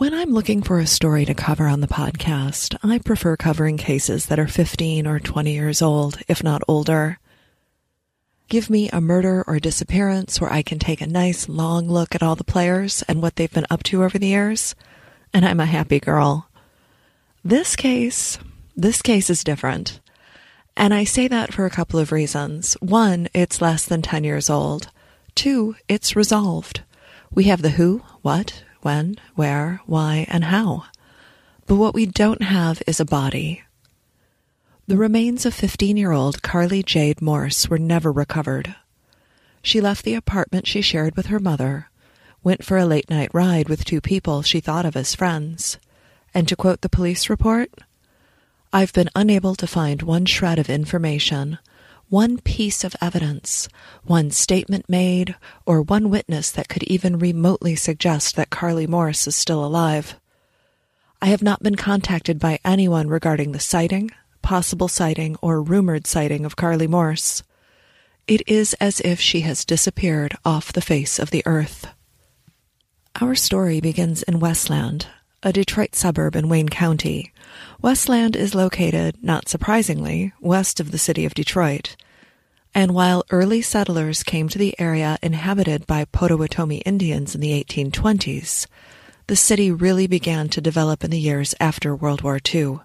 When I'm looking for a story to cover on the podcast, I prefer covering cases that are 15 or 20 years old, if not older. Give me a murder or disappearance where I can take a nice long look at all the players and what they've been up to over the years, and I'm a happy girl. This case, this case is different. And I say that for a couple of reasons. One, it's less than 10 years old. Two, it's resolved. We have the who, what, when, where, why, and how. But what we don't have is a body. The remains of 15 year old Carly Jade Morse were never recovered. She left the apartment she shared with her mother, went for a late night ride with two people she thought of as friends, and to quote the police report, I've been unable to find one shred of information one piece of evidence, one statement made, or one witness that could even remotely suggest that Carly Morse is still alive. I have not been contacted by anyone regarding the sighting, possible sighting, or rumored sighting of Carly Morse. It is as if she has disappeared off the face of the earth. Our story begins in Westland, a Detroit suburb in Wayne County. Westland is located, not surprisingly, west of the city of Detroit. And while early settlers came to the area inhabited by Potawatomi Indians in the 1820s, the city really began to develop in the years after World War II,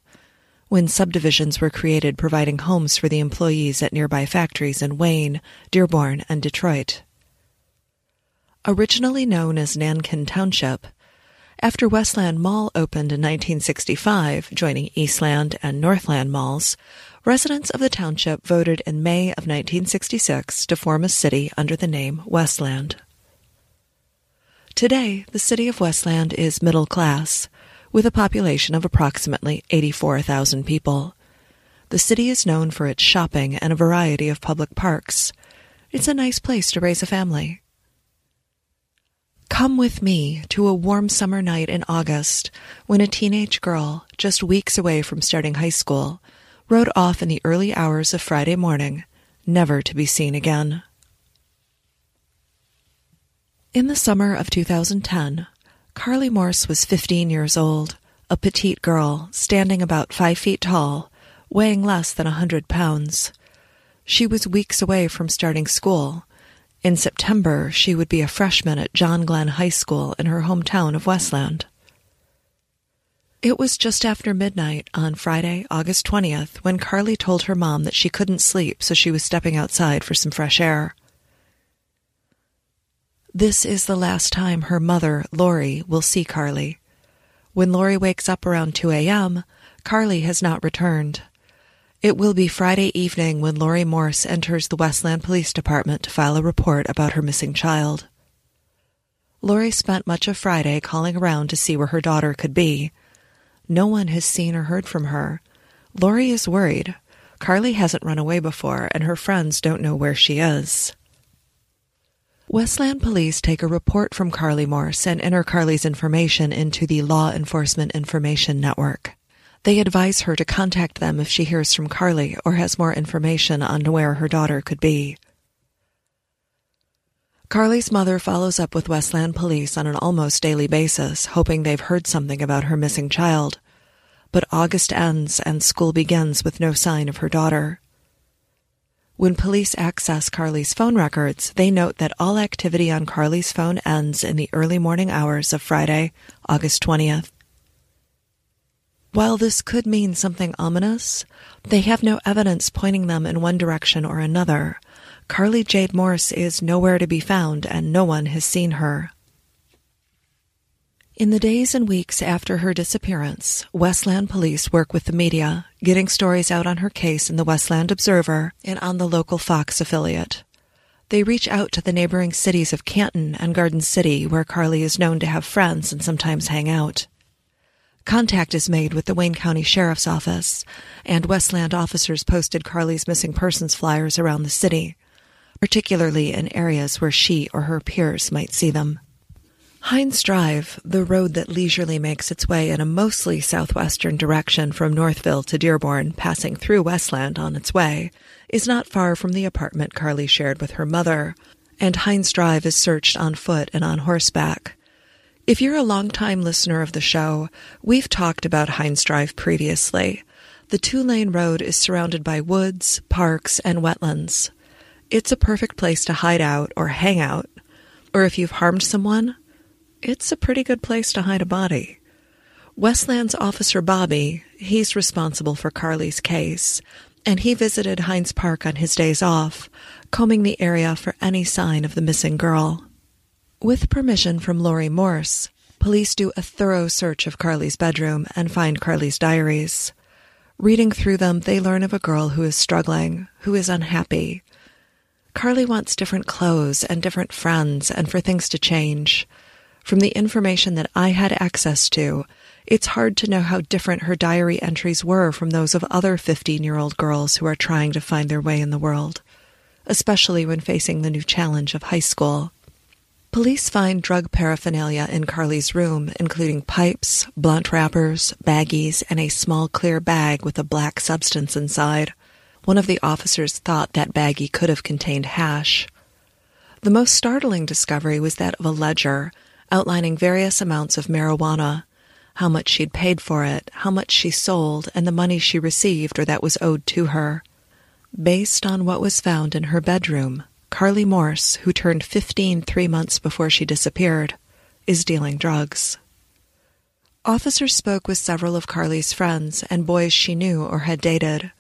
when subdivisions were created providing homes for the employees at nearby factories in Wayne, Dearborn, and Detroit. Originally known as Nankin Township, after Westland Mall opened in 1965, joining Eastland and Northland malls, residents of the township voted in May of 1966 to form a city under the name Westland. Today, the city of Westland is middle class, with a population of approximately 84,000 people. The city is known for its shopping and a variety of public parks. It's a nice place to raise a family. Come with me to a warm summer night in August when a teenage girl, just weeks away from starting high school, rode off in the early hours of Friday morning, never to be seen again. In the summer of 2010, Carly Morse was 15 years old, a petite girl, standing about five feet tall, weighing less than a hundred pounds. She was weeks away from starting school in September, she would be a freshman at John Glenn High School in her hometown of Westland. It was just after midnight on Friday, August 20th, when Carly told her mom that she couldn't sleep, so she was stepping outside for some fresh air. This is the last time her mother, Lori, will see Carly. When Lori wakes up around 2 a.m., Carly has not returned. It will be Friday evening when Lori Morse enters the Westland Police Department to file a report about her missing child. Lori spent much of Friday calling around to see where her daughter could be. No one has seen or heard from her. Lori is worried. Carly hasn't run away before, and her friends don't know where she is. Westland police take a report from Carly Morse and enter Carly's information into the Law Enforcement Information Network. They advise her to contact them if she hears from Carly or has more information on where her daughter could be. Carly's mother follows up with Westland police on an almost daily basis, hoping they've heard something about her missing child. But August ends and school begins with no sign of her daughter. When police access Carly's phone records, they note that all activity on Carly's phone ends in the early morning hours of Friday, August 20th. While this could mean something ominous, they have no evidence pointing them in one direction or another. Carly Jade Morse is nowhere to be found, and no one has seen her. In the days and weeks after her disappearance, Westland police work with the media, getting stories out on her case in the Westland Observer and on the local Fox affiliate. They reach out to the neighboring cities of Canton and Garden City, where Carly is known to have friends and sometimes hang out. Contact is made with the Wayne County Sheriff's Office, and Westland officers posted Carly's missing persons flyers around the city, particularly in areas where she or her peers might see them. Hines Drive, the road that leisurely makes its way in a mostly southwestern direction from Northville to Dearborn, passing through Westland on its way, is not far from the apartment Carly shared with her mother, and Hines Drive is searched on foot and on horseback. If you're a longtime listener of the show, we've talked about Hines Drive previously. The two lane road is surrounded by woods, parks, and wetlands. It's a perfect place to hide out or hang out. Or if you've harmed someone, it's a pretty good place to hide a body. Westland's Officer Bobby, he's responsible for Carly's case, and he visited Hines Park on his days off, combing the area for any sign of the missing girl. With permission from Lori Morse, police do a thorough search of Carly's bedroom and find Carly's diaries. Reading through them, they learn of a girl who is struggling, who is unhappy. Carly wants different clothes and different friends and for things to change. From the information that I had access to, it's hard to know how different her diary entries were from those of other 15 year old girls who are trying to find their way in the world, especially when facing the new challenge of high school. Police find drug paraphernalia in Carly's room, including pipes, blunt wrappers, baggies, and a small clear bag with a black substance inside. One of the officers thought that baggie could have contained hash. The most startling discovery was that of a ledger outlining various amounts of marijuana, how much she'd paid for it, how much she sold, and the money she received or that was owed to her. Based on what was found in her bedroom, Carly Morse, who turned 15 three months before she disappeared, is dealing drugs. Officers spoke with several of Carly's friends and boys she knew or had dated.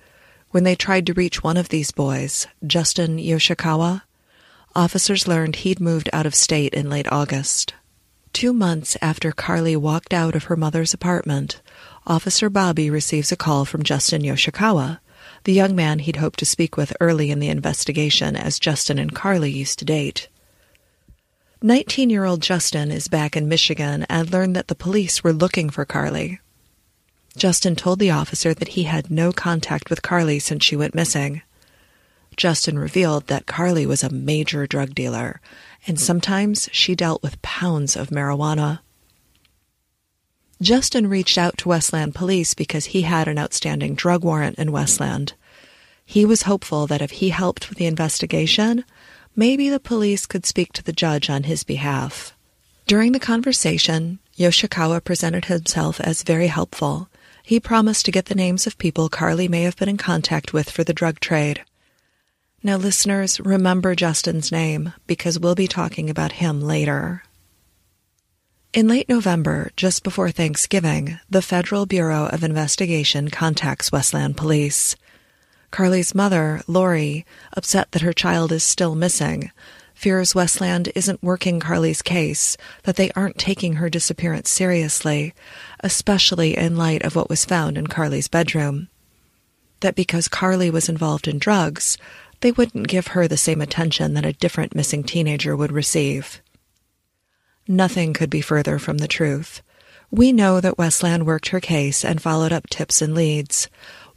When they tried to reach one of these boys, Justin Yoshikawa, officers learned he'd moved out of state in late August. Two months after Carly walked out of her mother's apartment, Officer Bobby receives a call from Justin Yoshikawa, the young man he'd hoped to speak with early in the investigation as Justin and Carly used to date. 19 year old Justin is back in Michigan and learned that the police were looking for Carly. Justin told the officer that he had no contact with Carly since she went missing. Justin revealed that Carly was a major drug dealer, and sometimes she dealt with pounds of marijuana. Justin reached out to Westland Police because he had an outstanding drug warrant in Westland. He was hopeful that if he helped with the investigation, maybe the police could speak to the judge on his behalf. During the conversation, Yoshikawa presented himself as very helpful. He promised to get the names of people Carly may have been in contact with for the drug trade. Now, listeners, remember Justin's name because we'll be talking about him later. In late November, just before Thanksgiving, the Federal Bureau of Investigation contacts Westland Police. Carly's mother, Lori, upset that her child is still missing, fears Westland isn't working Carly's case, that they aren't taking her disappearance seriously, especially in light of what was found in Carly's bedroom. That because Carly was involved in drugs, they wouldn't give her the same attention that a different missing teenager would receive. Nothing could be further from the truth. We know that Westland worked her case and followed up tips and leads.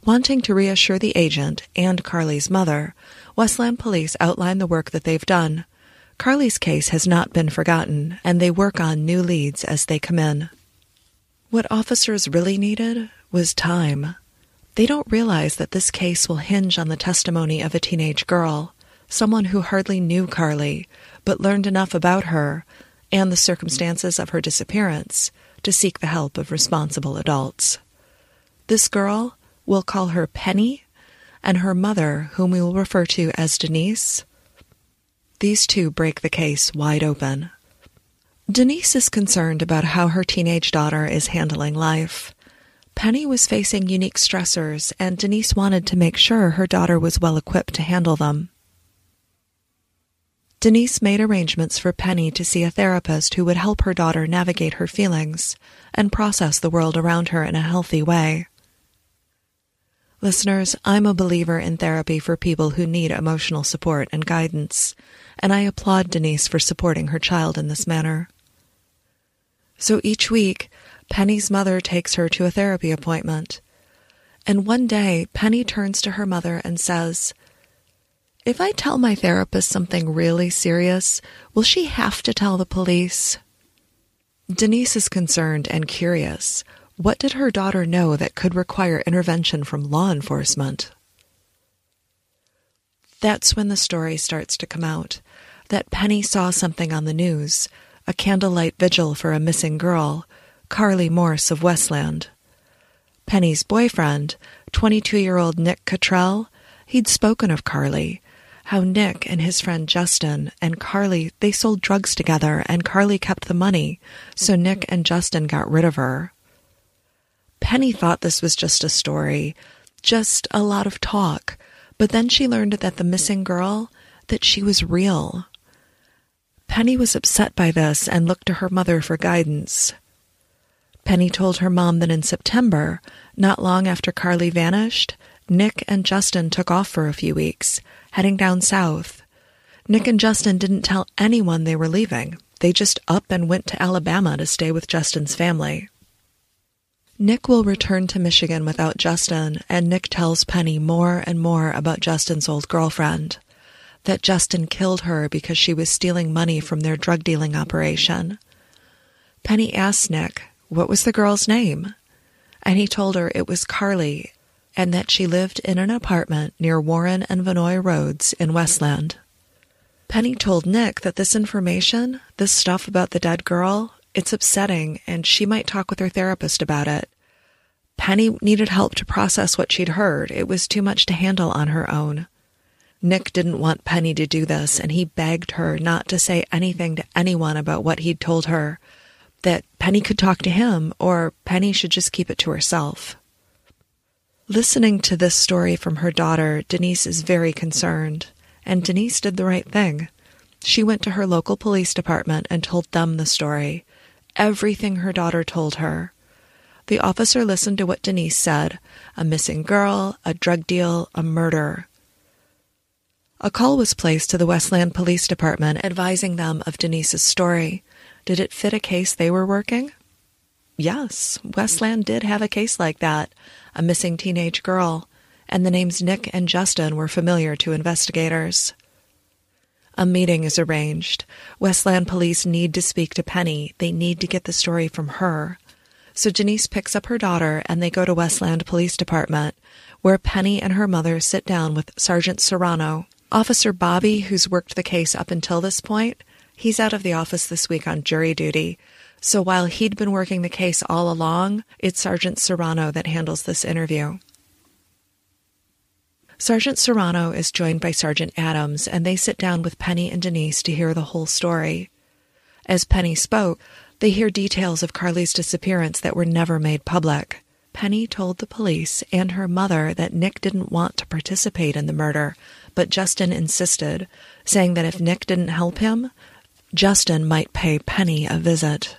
Wanting to reassure the agent and Carly's mother, Westland police outline the work that they've done. Carly's case has not been forgotten, and they work on new leads as they come in. What officers really needed was time. They don't realize that this case will hinge on the testimony of a teenage girl, someone who hardly knew Carly, but learned enough about her and the circumstances of her disappearance to seek the help of responsible adults. This girl, we'll call her Penny, and her mother, whom we will refer to as Denise, these two break the case wide open. Denise is concerned about how her teenage daughter is handling life. Penny was facing unique stressors, and Denise wanted to make sure her daughter was well equipped to handle them. Denise made arrangements for Penny to see a therapist who would help her daughter navigate her feelings and process the world around her in a healthy way. Listeners, I'm a believer in therapy for people who need emotional support and guidance, and I applaud Denise for supporting her child in this manner. So each week, Penny's mother takes her to a therapy appointment. And one day, Penny turns to her mother and says, if I tell my therapist something really serious, will she have to tell the police? Denise is concerned and curious. What did her daughter know that could require intervention from law enforcement? That's when the story starts to come out that Penny saw something on the news a candlelight vigil for a missing girl, Carly Morse of Westland. Penny's boyfriend, 22 year old Nick Cottrell, he'd spoken of Carly, how Nick and his friend Justin and Carly, they sold drugs together and Carly kept the money, so mm-hmm. Nick and Justin got rid of her. Penny thought this was just a story, just a lot of talk, but then she learned that the missing girl, that she was real. Penny was upset by this and looked to her mother for guidance. Penny told her mom that in September, not long after Carly vanished, Nick and Justin took off for a few weeks, heading down south. Nick and Justin didn't tell anyone they were leaving. They just up and went to Alabama to stay with Justin's family. Nick will return to Michigan without Justin, and Nick tells Penny more and more about Justin's old girlfriend. That Justin killed her because she was stealing money from their drug dealing operation. Penny asks Nick, what was the girl's name? And he told her it was Carly, and that she lived in an apartment near Warren and Venoy Roads in Westland. Penny told Nick that this information, this stuff about the dead girl, it's upsetting, and she might talk with her therapist about it. Penny needed help to process what she'd heard. It was too much to handle on her own. Nick didn't want Penny to do this, and he begged her not to say anything to anyone about what he'd told her, that Penny could talk to him, or Penny should just keep it to herself. Listening to this story from her daughter, Denise is very concerned, and Denise did the right thing. She went to her local police department and told them the story everything her daughter told her. The officer listened to what Denise said a missing girl, a drug deal, a murder. A call was placed to the Westland Police Department advising them of Denise's story. Did it fit a case they were working? Yes, Westland did have a case like that a missing teenage girl, and the names Nick and Justin were familiar to investigators. A meeting is arranged. Westland police need to speak to Penny. They need to get the story from her. So Denise picks up her daughter and they go to Westland Police Department, where Penny and her mother sit down with Sergeant Serrano. Officer Bobby, who's worked the case up until this point, he's out of the office this week on jury duty. So while he'd been working the case all along, it's Sergeant Serrano that handles this interview. Sergeant Serrano is joined by Sergeant Adams, and they sit down with Penny and Denise to hear the whole story. As Penny spoke, they hear details of Carly's disappearance that were never made public. Penny told the police and her mother that Nick didn't want to participate in the murder, but Justin insisted, saying that if Nick didn't help him, Justin might pay Penny a visit.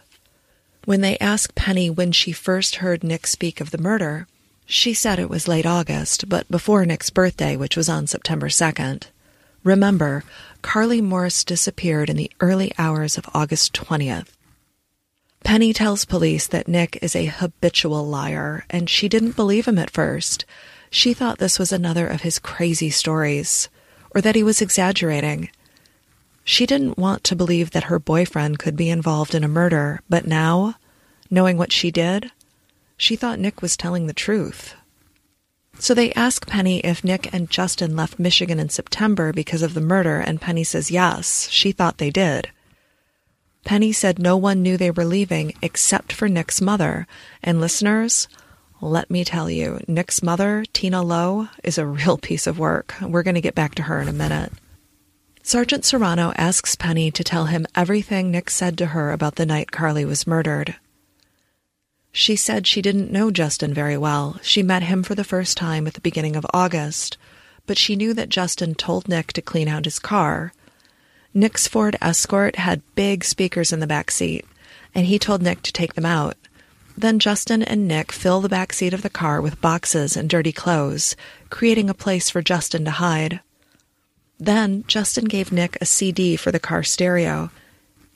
When they asked Penny when she first heard Nick speak of the murder, she said it was late August, but before Nick's birthday, which was on September 2nd. Remember, Carly Morris disappeared in the early hours of August 20th. Penny tells police that Nick is a habitual liar, and she didn't believe him at first. She thought this was another of his crazy stories, or that he was exaggerating. She didn't want to believe that her boyfriend could be involved in a murder, but now, knowing what she did, she thought Nick was telling the truth. So they ask Penny if Nick and Justin left Michigan in September because of the murder, and Penny says yes, she thought they did. Penny said no one knew they were leaving except for Nick's mother. And listeners, let me tell you, Nick's mother, Tina Lowe, is a real piece of work. We're going to get back to her in a minute. Sergeant Serrano asks Penny to tell him everything Nick said to her about the night Carly was murdered. She said she didn't know Justin very well. She met him for the first time at the beginning of August, but she knew that Justin told Nick to clean out his car. Nick's Ford Escort had big speakers in the back seat, and he told Nick to take them out. Then Justin and Nick fill the back seat of the car with boxes and dirty clothes, creating a place for Justin to hide. Then Justin gave Nick a CD for the car stereo,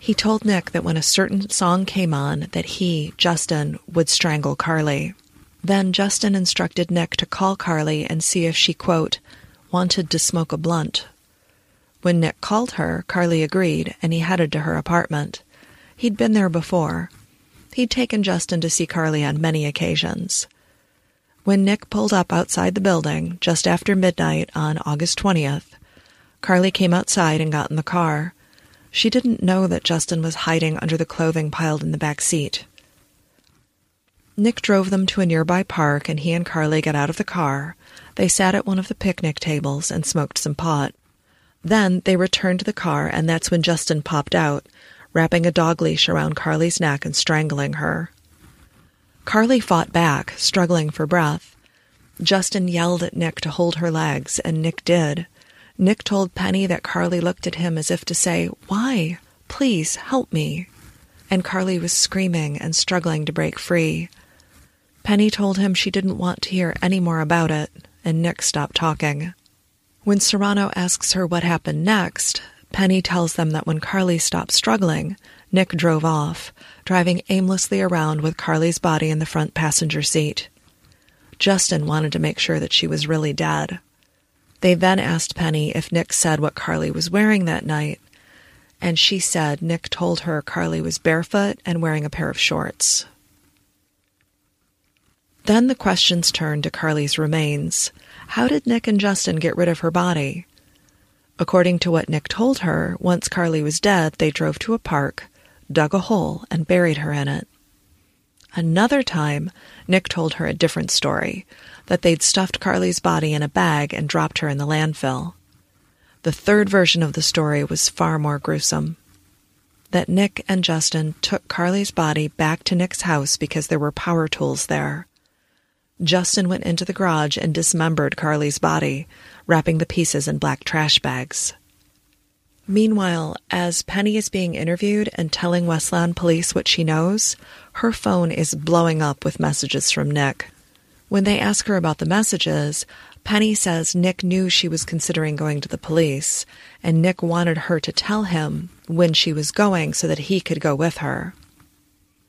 he told Nick that when a certain song came on that he, Justin, would strangle Carly. Then Justin instructed Nick to call Carly and see if she, quote, wanted to smoke a blunt. When Nick called her, Carly agreed, and he headed to her apartment. He'd been there before. He'd taken Justin to see Carly on many occasions. When Nick pulled up outside the building, just after midnight on August 20th, Carly came outside and got in the car. She didn't know that Justin was hiding under the clothing piled in the back seat. Nick drove them to a nearby park and he and Carly got out of the car. They sat at one of the picnic tables and smoked some pot. Then they returned to the car and that's when Justin popped out, wrapping a dog leash around Carly's neck and strangling her. Carly fought back, struggling for breath. Justin yelled at Nick to hold her legs, and Nick did. Nick told Penny that Carly looked at him as if to say, Why? Please help me. And Carly was screaming and struggling to break free. Penny told him she didn't want to hear any more about it, and Nick stopped talking. When Serrano asks her what happened next, Penny tells them that when Carly stopped struggling, Nick drove off, driving aimlessly around with Carly's body in the front passenger seat. Justin wanted to make sure that she was really dead. They then asked Penny if Nick said what Carly was wearing that night, and she said Nick told her Carly was barefoot and wearing a pair of shorts. Then the questions turned to Carly's remains. How did Nick and Justin get rid of her body? According to what Nick told her, once Carly was dead, they drove to a park, dug a hole, and buried her in it. Another time, Nick told her a different story that they'd stuffed Carly's body in a bag and dropped her in the landfill. The third version of the story was far more gruesome that Nick and Justin took Carly's body back to Nick's house because there were power tools there. Justin went into the garage and dismembered Carly's body, wrapping the pieces in black trash bags. Meanwhile, as Penny is being interviewed and telling Westland police what she knows, her phone is blowing up with messages from Nick. When they ask her about the messages, Penny says Nick knew she was considering going to the police, and Nick wanted her to tell him when she was going so that he could go with her.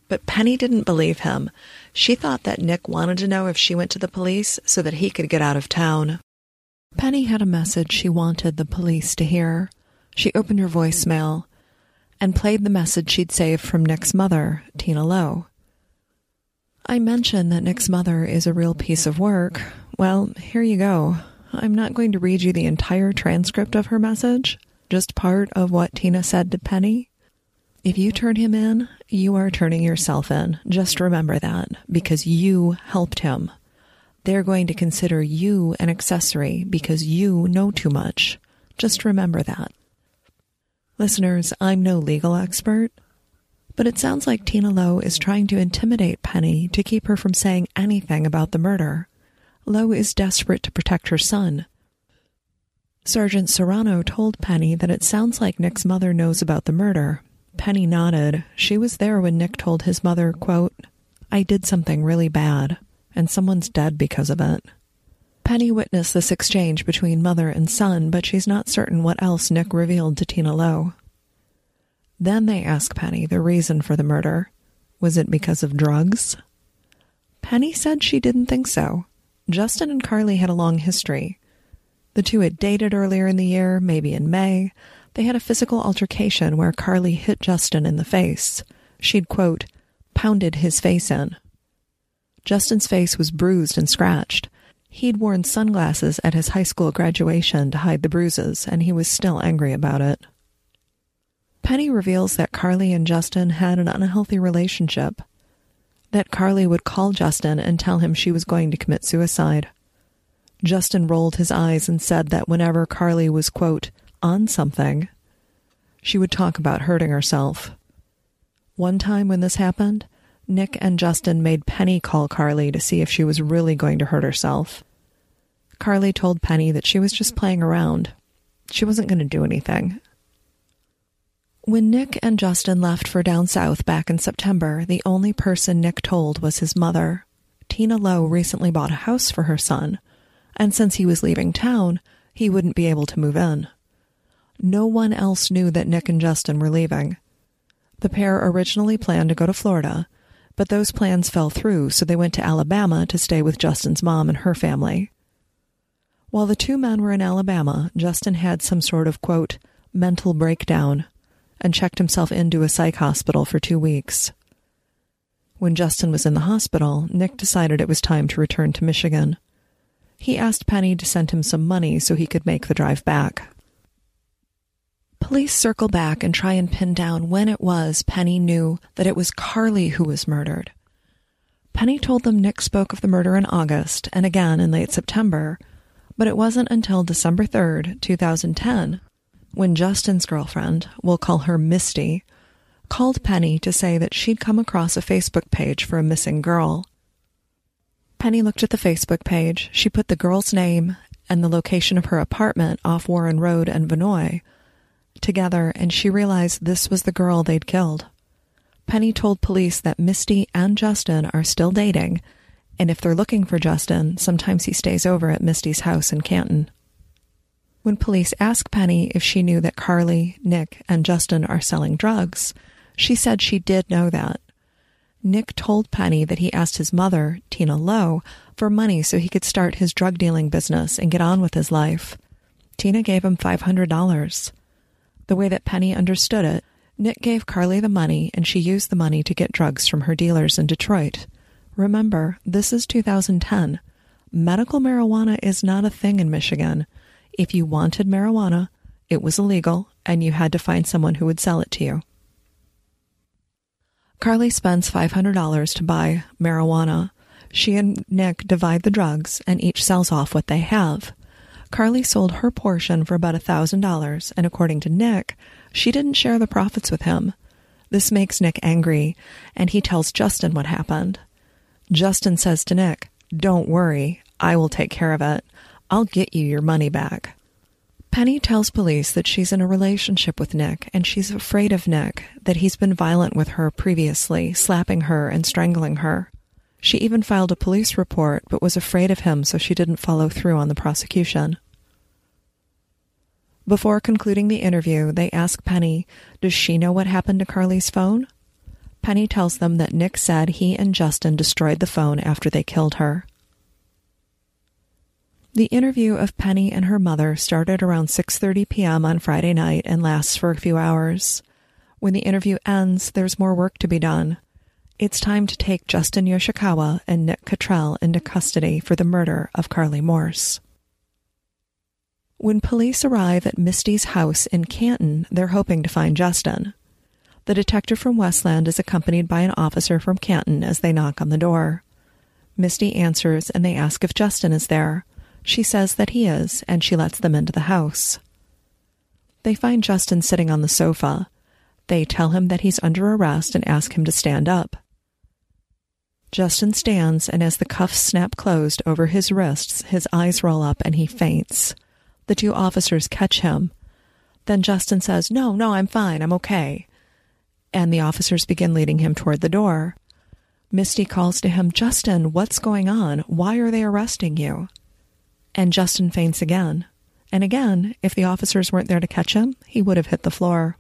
But Penny didn't believe him. She thought that Nick wanted to know if she went to the police so that he could get out of town. Penny had a message she wanted the police to hear. She opened her voicemail and played the message she'd saved from Nick's mother, Tina Lowe. I mentioned that Nick's mother is a real piece of work. Well, here you go. I'm not going to read you the entire transcript of her message, just part of what Tina said to Penny. If you turn him in, you are turning yourself in. Just remember that, because you helped him. They're going to consider you an accessory because you know too much. Just remember that. Listeners, I'm no legal expert, but it sounds like Tina Lowe is trying to intimidate Penny to keep her from saying anything about the murder. Lowe is desperate to protect her son. Sergeant Serrano told Penny that it sounds like Nick's mother knows about the murder, Penny nodded. She was there when Nick told his mother, quote, I did something really bad, and someone's dead because of it. Penny witnessed this exchange between mother and son, but she's not certain what else Nick revealed to Tina Lowe. Then they ask Penny the reason for the murder. Was it because of drugs? Penny said she didn't think so. Justin and Carly had a long history. The two had dated earlier in the year, maybe in May, they had a physical altercation where Carly hit Justin in the face. She'd, quote, pounded his face in. Justin's face was bruised and scratched. He'd worn sunglasses at his high school graduation to hide the bruises, and he was still angry about it. Penny reveals that Carly and Justin had an unhealthy relationship. That Carly would call Justin and tell him she was going to commit suicide. Justin rolled his eyes and said that whenever Carly was, quote, on something, she would talk about hurting herself. One time when this happened, Nick and Justin made Penny call Carly to see if she was really going to hurt herself. Carly told Penny that she was just playing around. She wasn't going to do anything. When Nick and Justin left for down south back in September, the only person Nick told was his mother. Tina Lowe recently bought a house for her son, and since he was leaving town, he wouldn't be able to move in. No one else knew that Nick and Justin were leaving. The pair originally planned to go to Florida, but those plans fell through, so they went to Alabama to stay with Justin's mom and her family. While the two men were in Alabama, Justin had some sort of, quote, mental breakdown and checked himself into a psych hospital for two weeks. When Justin was in the hospital, Nick decided it was time to return to Michigan. He asked Penny to send him some money so he could make the drive back. Police circle back and try and pin down when it was Penny knew that it was Carly who was murdered. Penny told them Nick spoke of the murder in August and again in late September, but it wasn't until December 3rd, 2010, when Justin's girlfriend, we'll call her Misty, called Penny to say that she'd come across a Facebook page for a missing girl. Penny looked at the Facebook page. She put the girl's name and the location of her apartment off Warren Road and Venoy together, and she realized this was the girl they'd killed. Penny told police that Misty and Justin are still dating, and if they're looking for Justin, sometimes he stays over at Misty's house in Canton. When police asked Penny if she knew that Carly, Nick, and Justin are selling drugs, she said she did know that. Nick told Penny that he asked his mother, Tina Lowe, for money so he could start his drug dealing business and get on with his life. Tina gave him $500. The way that Penny understood it, Nick gave Carly the money and she used the money to get drugs from her dealers in Detroit. Remember, this is 2010. Medical marijuana is not a thing in Michigan. If you wanted marijuana, it was illegal and you had to find someone who would sell it to you. Carly spends $500 to buy marijuana. She and Nick divide the drugs and each sells off what they have. Carly sold her portion for about $1,000, and according to Nick, she didn't share the profits with him. This makes Nick angry, and he tells Justin what happened. Justin says to Nick, Don't worry, I will take care of it. I'll get you your money back. Penny tells police that she's in a relationship with Nick and she's afraid of Nick, that he's been violent with her previously, slapping her and strangling her. She even filed a police report but was afraid of him so she didn't follow through on the prosecution. Before concluding the interview, they ask Penny, does she know what happened to Carly's phone? Penny tells them that Nick said he and Justin destroyed the phone after they killed her. The interview of Penny and her mother started around 6:30 p.m. on Friday night and lasts for a few hours. When the interview ends, there's more work to be done. It's time to take Justin Yoshikawa and Nick Cottrell into custody for the murder of Carly Morse. When police arrive at Misty's house in Canton, they're hoping to find Justin. The detective from Westland is accompanied by an officer from Canton as they knock on the door. Misty answers and they ask if Justin is there. She says that he is, and she lets them into the house. They find Justin sitting on the sofa. They tell him that he's under arrest and ask him to stand up. Justin stands, and as the cuffs snap closed over his wrists, his eyes roll up and he faints. The two officers catch him. Then Justin says, No, no, I'm fine. I'm okay. And the officers begin leading him toward the door. Misty calls to him, Justin, what's going on? Why are they arresting you? And Justin faints again. And again, if the officers weren't there to catch him, he would have hit the floor.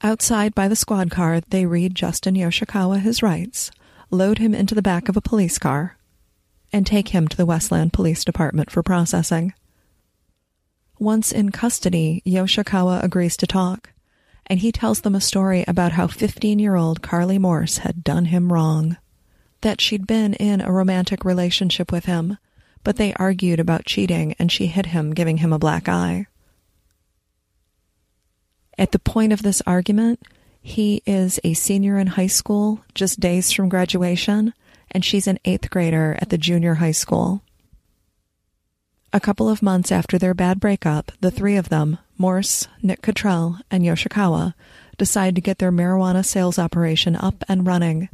Outside by the squad car, they read Justin Yoshikawa his rights, load him into the back of a police car, and take him to the Westland Police Department for processing. Once in custody, Yoshikawa agrees to talk, and he tells them a story about how 15 year old Carly Morse had done him wrong. That she'd been in a romantic relationship with him, but they argued about cheating and she hit him, giving him a black eye. At the point of this argument, he is a senior in high school, just days from graduation, and she's an eighth grader at the junior high school. A couple of months after their bad breakup, the three of them, Morse, Nick Cottrell, and Yoshikawa, decide to get their marijuana sales operation up and running.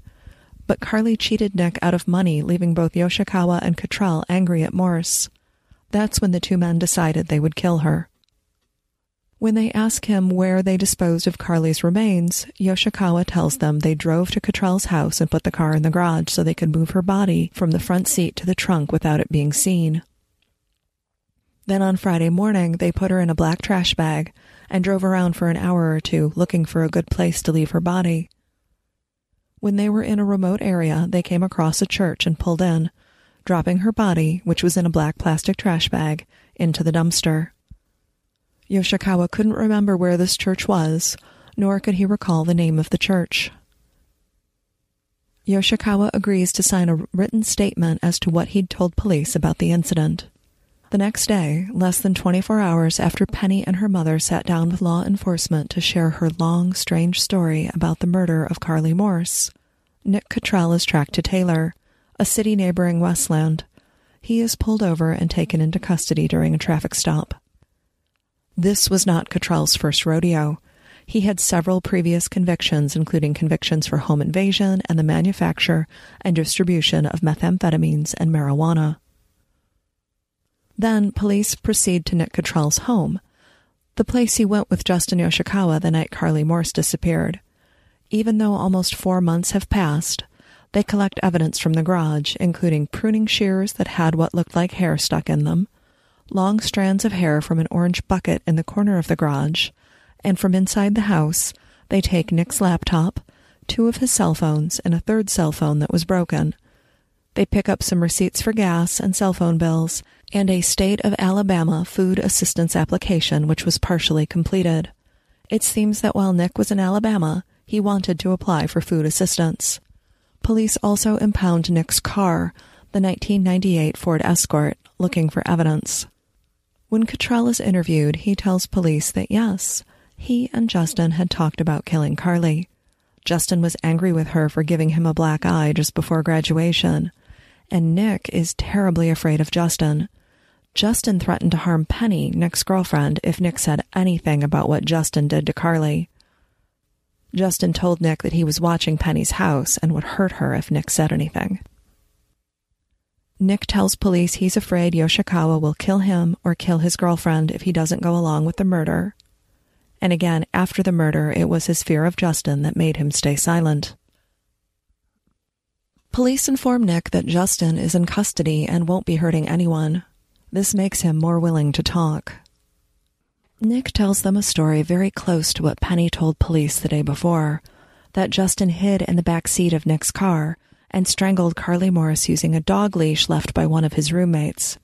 But Carly cheated Nick out of money, leaving both Yoshikawa and Cottrell angry at Morse. That's when the two men decided they would kill her. When they ask him where they disposed of Carly's remains, Yoshikawa tells them they drove to Cottrell's house and put the car in the garage so they could move her body from the front seat to the trunk without it being seen. Then on Friday morning, they put her in a black trash bag and drove around for an hour or two looking for a good place to leave her body. When they were in a remote area, they came across a church and pulled in, dropping her body, which was in a black plastic trash bag, into the dumpster. Yoshikawa couldn't remember where this church was, nor could he recall the name of the church. Yoshikawa agrees to sign a written statement as to what he'd told police about the incident. The next day, less than 24 hours after Penny and her mother sat down with law enforcement to share her long, strange story about the murder of Carly Morse, Nick Cottrell is tracked to Taylor, a city neighboring Westland. He is pulled over and taken into custody during a traffic stop. This was not Cottrell's first rodeo. He had several previous convictions, including convictions for home invasion and the manufacture and distribution of methamphetamines and marijuana. Then police proceed to Nick Cottrell's home, the place he went with Justin Yoshikawa the night Carly Morse disappeared. Even though almost four months have passed, they collect evidence from the garage, including pruning shears that had what looked like hair stuck in them, long strands of hair from an orange bucket in the corner of the garage, and from inside the house, they take Nick's laptop, two of his cell phones, and a third cell phone that was broken. They pick up some receipts for gas and cell phone bills, and a state of Alabama food assistance application which was partially completed. It seems that while Nick was in Alabama, he wanted to apply for food assistance. Police also impound Nick's car, the 1998 Ford Escort, looking for evidence. When Cottrell is interviewed, he tells police that yes, he and Justin had talked about killing Carly. Justin was angry with her for giving him a black eye just before graduation, and Nick is terribly afraid of Justin. Justin threatened to harm Penny, Nick's girlfriend, if Nick said anything about what Justin did to Carly. Justin told Nick that he was watching Penny's house and would hurt her if Nick said anything. Nick tells police he's afraid Yoshikawa will kill him or kill his girlfriend if he doesn't go along with the murder. And again, after the murder, it was his fear of Justin that made him stay silent. Police inform Nick that Justin is in custody and won't be hurting anyone, this makes him more willing to talk. Nick tells them a story very close to what Penny told police the day before that Justin hid in the back seat of Nick's car and strangled Carly Morris using a dog leash left by one of his roommates.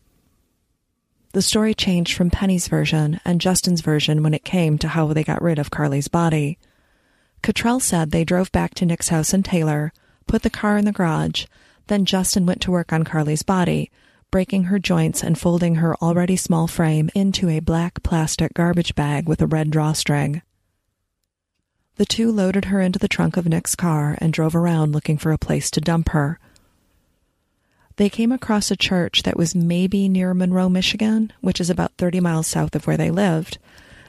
The story changed from Penny's version and Justin's version when it came to how they got rid of Carly's body. Cottrell said they drove back to Nick's house in Taylor, put the car in the garage, then Justin went to work on Carly's body, breaking her joints and folding her already small frame into a black plastic garbage bag with a red drawstring. The two loaded her into the trunk of Nick's car and drove around looking for a place to dump her. They came across a church that was maybe near Monroe, Michigan, which is about 30 miles south of where they lived.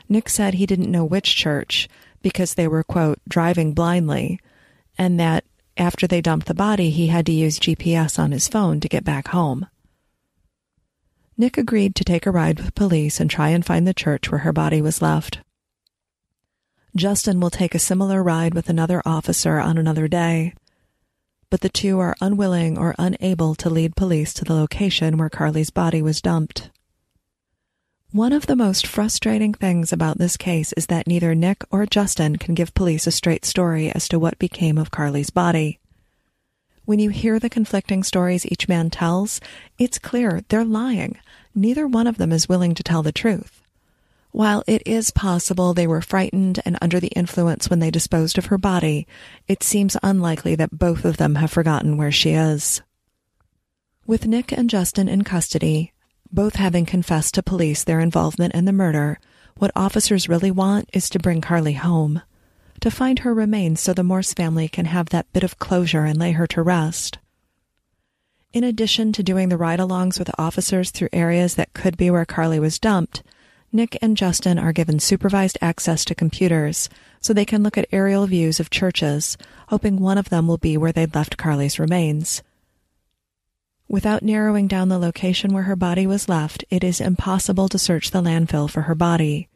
Nick said he didn't know which church because they were, quote, driving blindly, and that after they dumped the body, he had to use GPS on his phone to get back home. Nick agreed to take a ride with police and try and find the church where her body was left. Justin will take a similar ride with another officer on another day, but the two are unwilling or unable to lead police to the location where Carly's body was dumped. One of the most frustrating things about this case is that neither Nick or Justin can give police a straight story as to what became of Carly's body. When you hear the conflicting stories each man tells, it's clear they're lying. Neither one of them is willing to tell the truth. While it is possible they were frightened and under the influence when they disposed of her body, it seems unlikely that both of them have forgotten where she is. With Nick and Justin in custody, both having confessed to police their involvement in the murder, what officers really want is to bring Carly home to find her remains so the Morse family can have that bit of closure and lay her to rest. In addition to doing the ride alongs with officers through areas that could be where Carly was dumped, Nick and Justin are given supervised access to computers so they can look at aerial views of churches, hoping one of them will be where they'd left Carly's remains. Without narrowing down the location where her body was left, it is impossible to search the landfill for her body.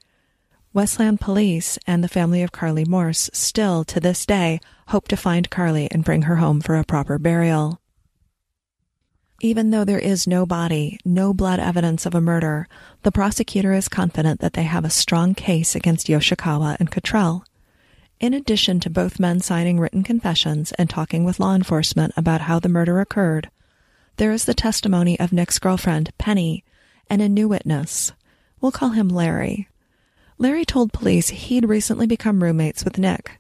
Westland police and the family of Carly Morse still, to this day, hope to find Carly and bring her home for a proper burial. Even though there is no body, no blood evidence of a murder, the prosecutor is confident that they have a strong case against Yoshikawa and Cottrell. In addition to both men signing written confessions and talking with law enforcement about how the murder occurred, there is the testimony of Nick's girlfriend, Penny, and a new witness. We'll call him Larry, Larry told police he'd recently become roommates with Nick.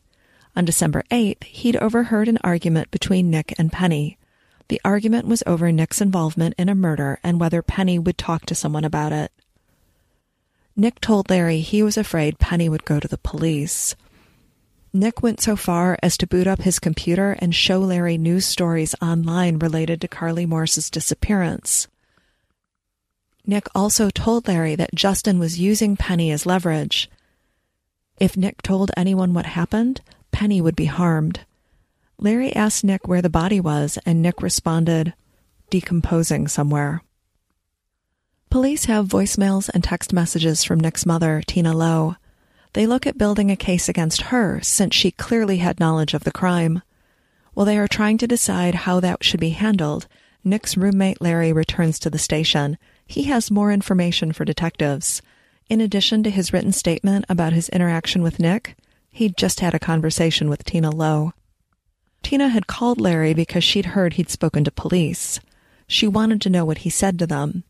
On December 8th, he'd overheard an argument between Nick and Penny. The argument was over Nick's involvement in a murder and whether Penny would talk to someone about it. Nick told Larry he was afraid Penny would go to the police. Nick went so far as to boot up his computer and show Larry news stories online related to Carly Morse's disappearance. Nick also told Larry that Justin was using Penny as leverage. If Nick told anyone what happened, Penny would be harmed. Larry asked Nick where the body was, and Nick responded, decomposing somewhere. Police have voicemails and text messages from Nick's mother, Tina Lowe. They look at building a case against her since she clearly had knowledge of the crime. While they are trying to decide how that should be handled, Nick's roommate Larry returns to the station. He has more information for detectives. In addition to his written statement about his interaction with Nick, he'd just had a conversation with Tina Lowe. Tina had called Larry because she'd heard he'd spoken to police. She wanted to know what he said to them.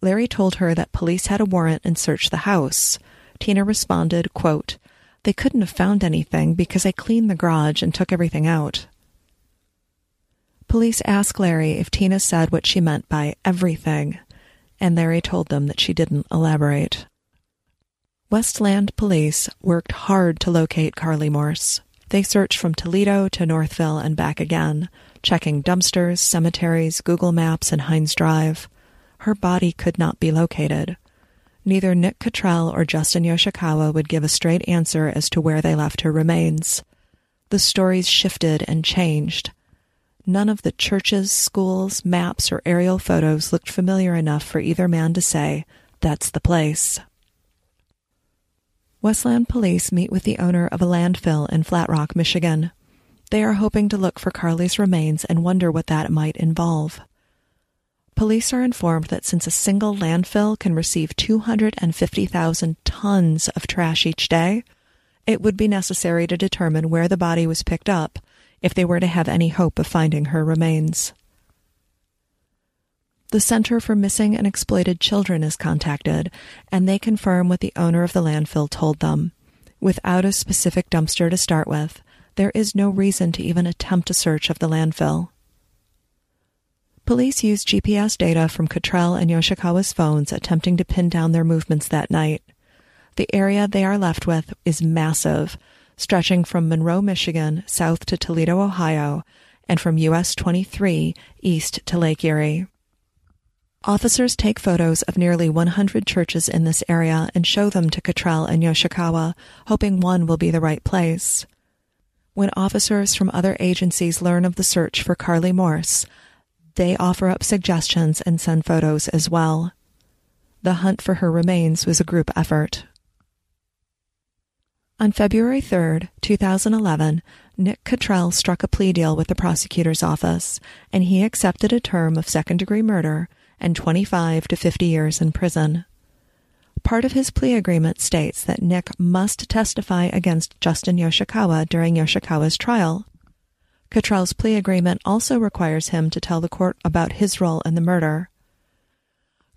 Larry told her that police had a warrant and searched the house. Tina responded, quote, They couldn't have found anything because I cleaned the garage and took everything out. Police asked Larry if Tina said what she meant by everything, and Larry told them that she didn't elaborate. Westland police worked hard to locate Carly Morse. They searched from Toledo to Northville and back again, checking dumpsters, cemeteries, Google Maps, and Hines Drive. Her body could not be located. Neither Nick Cottrell or Justin Yoshikawa would give a straight answer as to where they left her remains. The stories shifted and changed. None of the churches, schools, maps, or aerial photos looked familiar enough for either man to say, that's the place. Westland police meet with the owner of a landfill in Flat Rock, Michigan. They are hoping to look for Carly's remains and wonder what that might involve. Police are informed that since a single landfill can receive 250,000 tons of trash each day, it would be necessary to determine where the body was picked up if they were to have any hope of finding her remains. The Center for Missing and Exploited Children is contacted, and they confirm what the owner of the landfill told them. Without a specific dumpster to start with, there is no reason to even attempt a search of the landfill. Police used GPS data from Cottrell and Yoshikawa's phones attempting to pin down their movements that night. The area they are left with is massive, stretching from Monroe, Michigan, south to Toledo, Ohio, and from US 23 east to Lake Erie. Officers take photos of nearly 100 churches in this area and show them to Cottrell and Yoshikawa, hoping one will be the right place. When officers from other agencies learn of the search for Carly Morse, they offer up suggestions and send photos as well. The hunt for her remains was a group effort. On February 3, 2011, Nick Cottrell struck a plea deal with the prosecutor's office, and he accepted a term of second degree murder and 25 to 50 years in prison. Part of his plea agreement states that Nick must testify against Justin Yoshikawa during Yoshikawa's trial. Cottrell's plea agreement also requires him to tell the court about his role in the murder.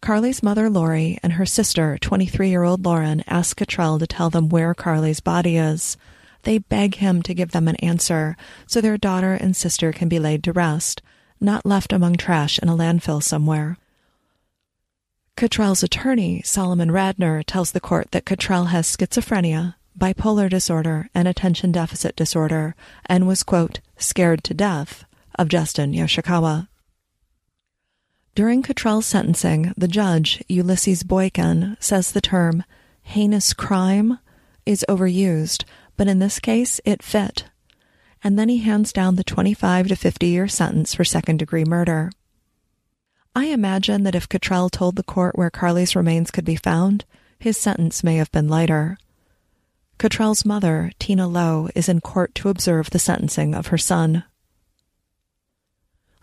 Carly's mother, Lori, and her sister, 23 year old Lauren, ask Cottrell to tell them where Carly's body is. They beg him to give them an answer so their daughter and sister can be laid to rest, not left among trash in a landfill somewhere. Cottrell's attorney, Solomon Radner, tells the court that Cottrell has schizophrenia, bipolar disorder, and attention deficit disorder, and was, quote, scared to death of Justin Yoshikawa. During Cottrell's sentencing, the judge, Ulysses Boykin, says the term heinous crime is overused, but in this case it fit. And then he hands down the 25 to 50 year sentence for second degree murder. I imagine that if Cottrell told the court where Carly's remains could be found, his sentence may have been lighter. Cottrell's mother, Tina Lowe, is in court to observe the sentencing of her son.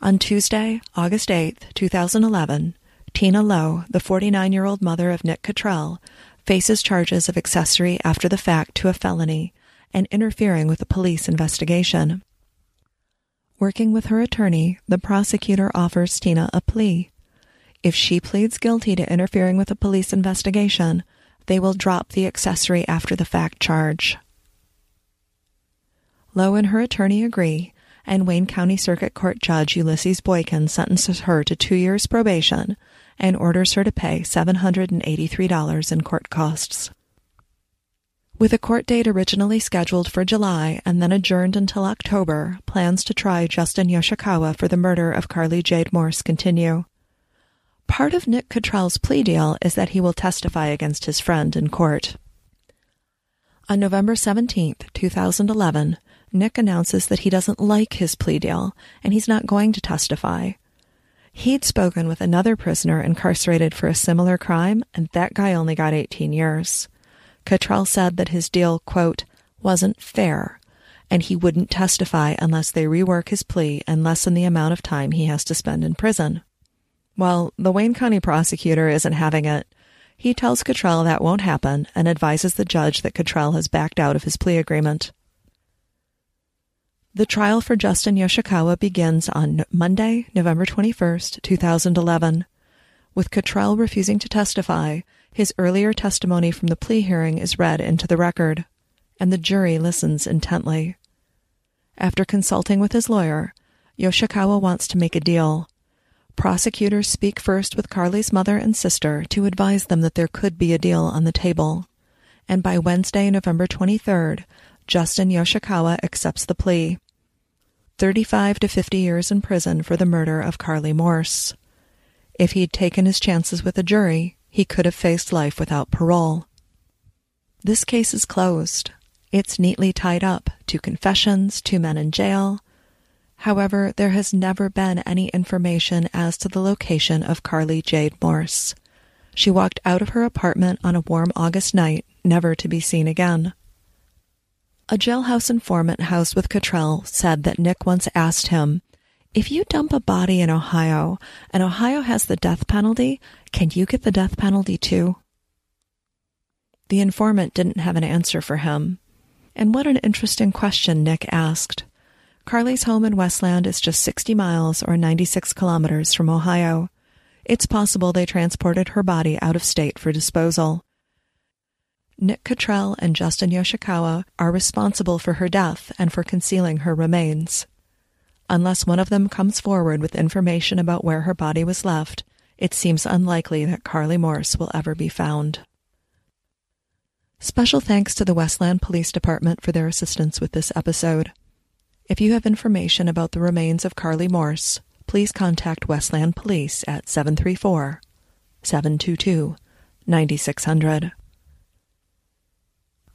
On Tuesday, August 8, 2011, Tina Lowe, the 49 year old mother of Nick Cottrell, faces charges of accessory after the fact to a felony and interfering with a police investigation. Working with her attorney, the prosecutor offers Tina a plea. If she pleads guilty to interfering with a police investigation, they will drop the accessory after the fact charge. Lowe and her attorney agree, and Wayne County Circuit Court Judge Ulysses Boykin sentences her to two years probation and orders her to pay $783 in court costs. With a court date originally scheduled for July and then adjourned until October, plans to try Justin Yoshikawa for the murder of Carly Jade Morse continue. Part of Nick Cottrell's plea deal is that he will testify against his friend in court. On November 17, 2011, Nick announces that he doesn't like his plea deal and he's not going to testify. He'd spoken with another prisoner incarcerated for a similar crime, and that guy only got 18 years. Cottrell said that his deal, quote, wasn't fair, and he wouldn't testify unless they rework his plea and lessen the amount of time he has to spend in prison. Well, the Wayne County prosecutor isn't having it. He tells Cottrell that won't happen and advises the judge that Cottrell has backed out of his plea agreement. The trial for Justin Yoshikawa begins on Monday, November 21st, 2011. With Cottrell refusing to testify, his earlier testimony from the plea hearing is read into the record, and the jury listens intently. After consulting with his lawyer, Yoshikawa wants to make a deal. Prosecutors speak first with Carly's mother and sister to advise them that there could be a deal on the table. And by Wednesday, November 23rd, Justin Yoshikawa accepts the plea 35 to 50 years in prison for the murder of Carly Morse. If he'd taken his chances with a jury, he could have faced life without parole. This case is closed. It's neatly tied up two confessions, two men in jail. However, there has never been any information as to the location of Carly Jade Morse. She walked out of her apartment on a warm August night, never to be seen again. A jailhouse informant housed with Cottrell said that Nick once asked him, If you dump a body in Ohio and Ohio has the death penalty, can you get the death penalty too? The informant didn't have an answer for him. And what an interesting question Nick asked. Carly's home in Westland is just 60 miles or 96 kilometers from Ohio. It's possible they transported her body out of state for disposal. Nick Cottrell and Justin Yoshikawa are responsible for her death and for concealing her remains. Unless one of them comes forward with information about where her body was left, it seems unlikely that Carly Morse will ever be found. Special thanks to the Westland Police Department for their assistance with this episode. If you have information about the remains of Carly Morse, please contact Westland Police at 734 722 9600.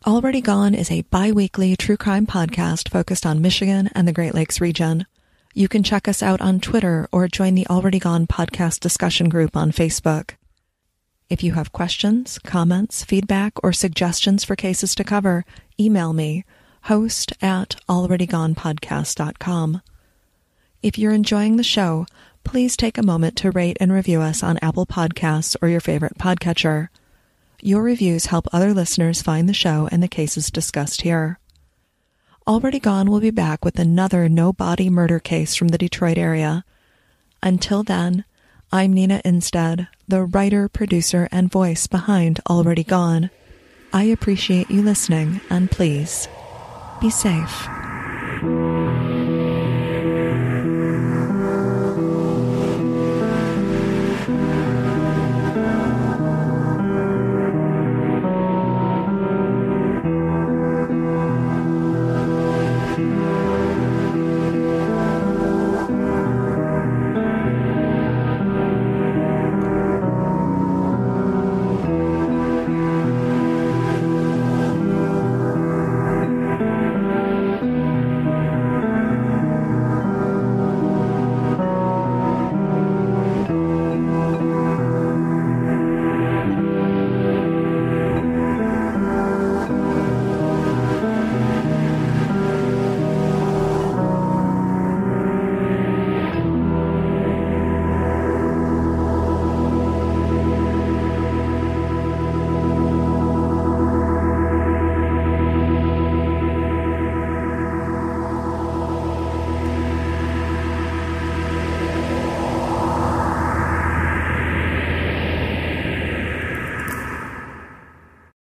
Already Gone is a bi weekly true crime podcast focused on Michigan and the Great Lakes region. You can check us out on Twitter or join the Already Gone podcast discussion group on Facebook. If you have questions, comments, feedback, or suggestions for cases to cover, email me, host at alreadygonepodcast.com. If you're enjoying the show, please take a moment to rate and review us on Apple Podcasts or your favorite podcatcher. Your reviews help other listeners find the show and the cases discussed here. Already Gone will be back with another no body murder case from the Detroit area. Until then, I'm Nina Innsted, the writer, producer, and voice behind Already Gone. I appreciate you listening, and please be safe.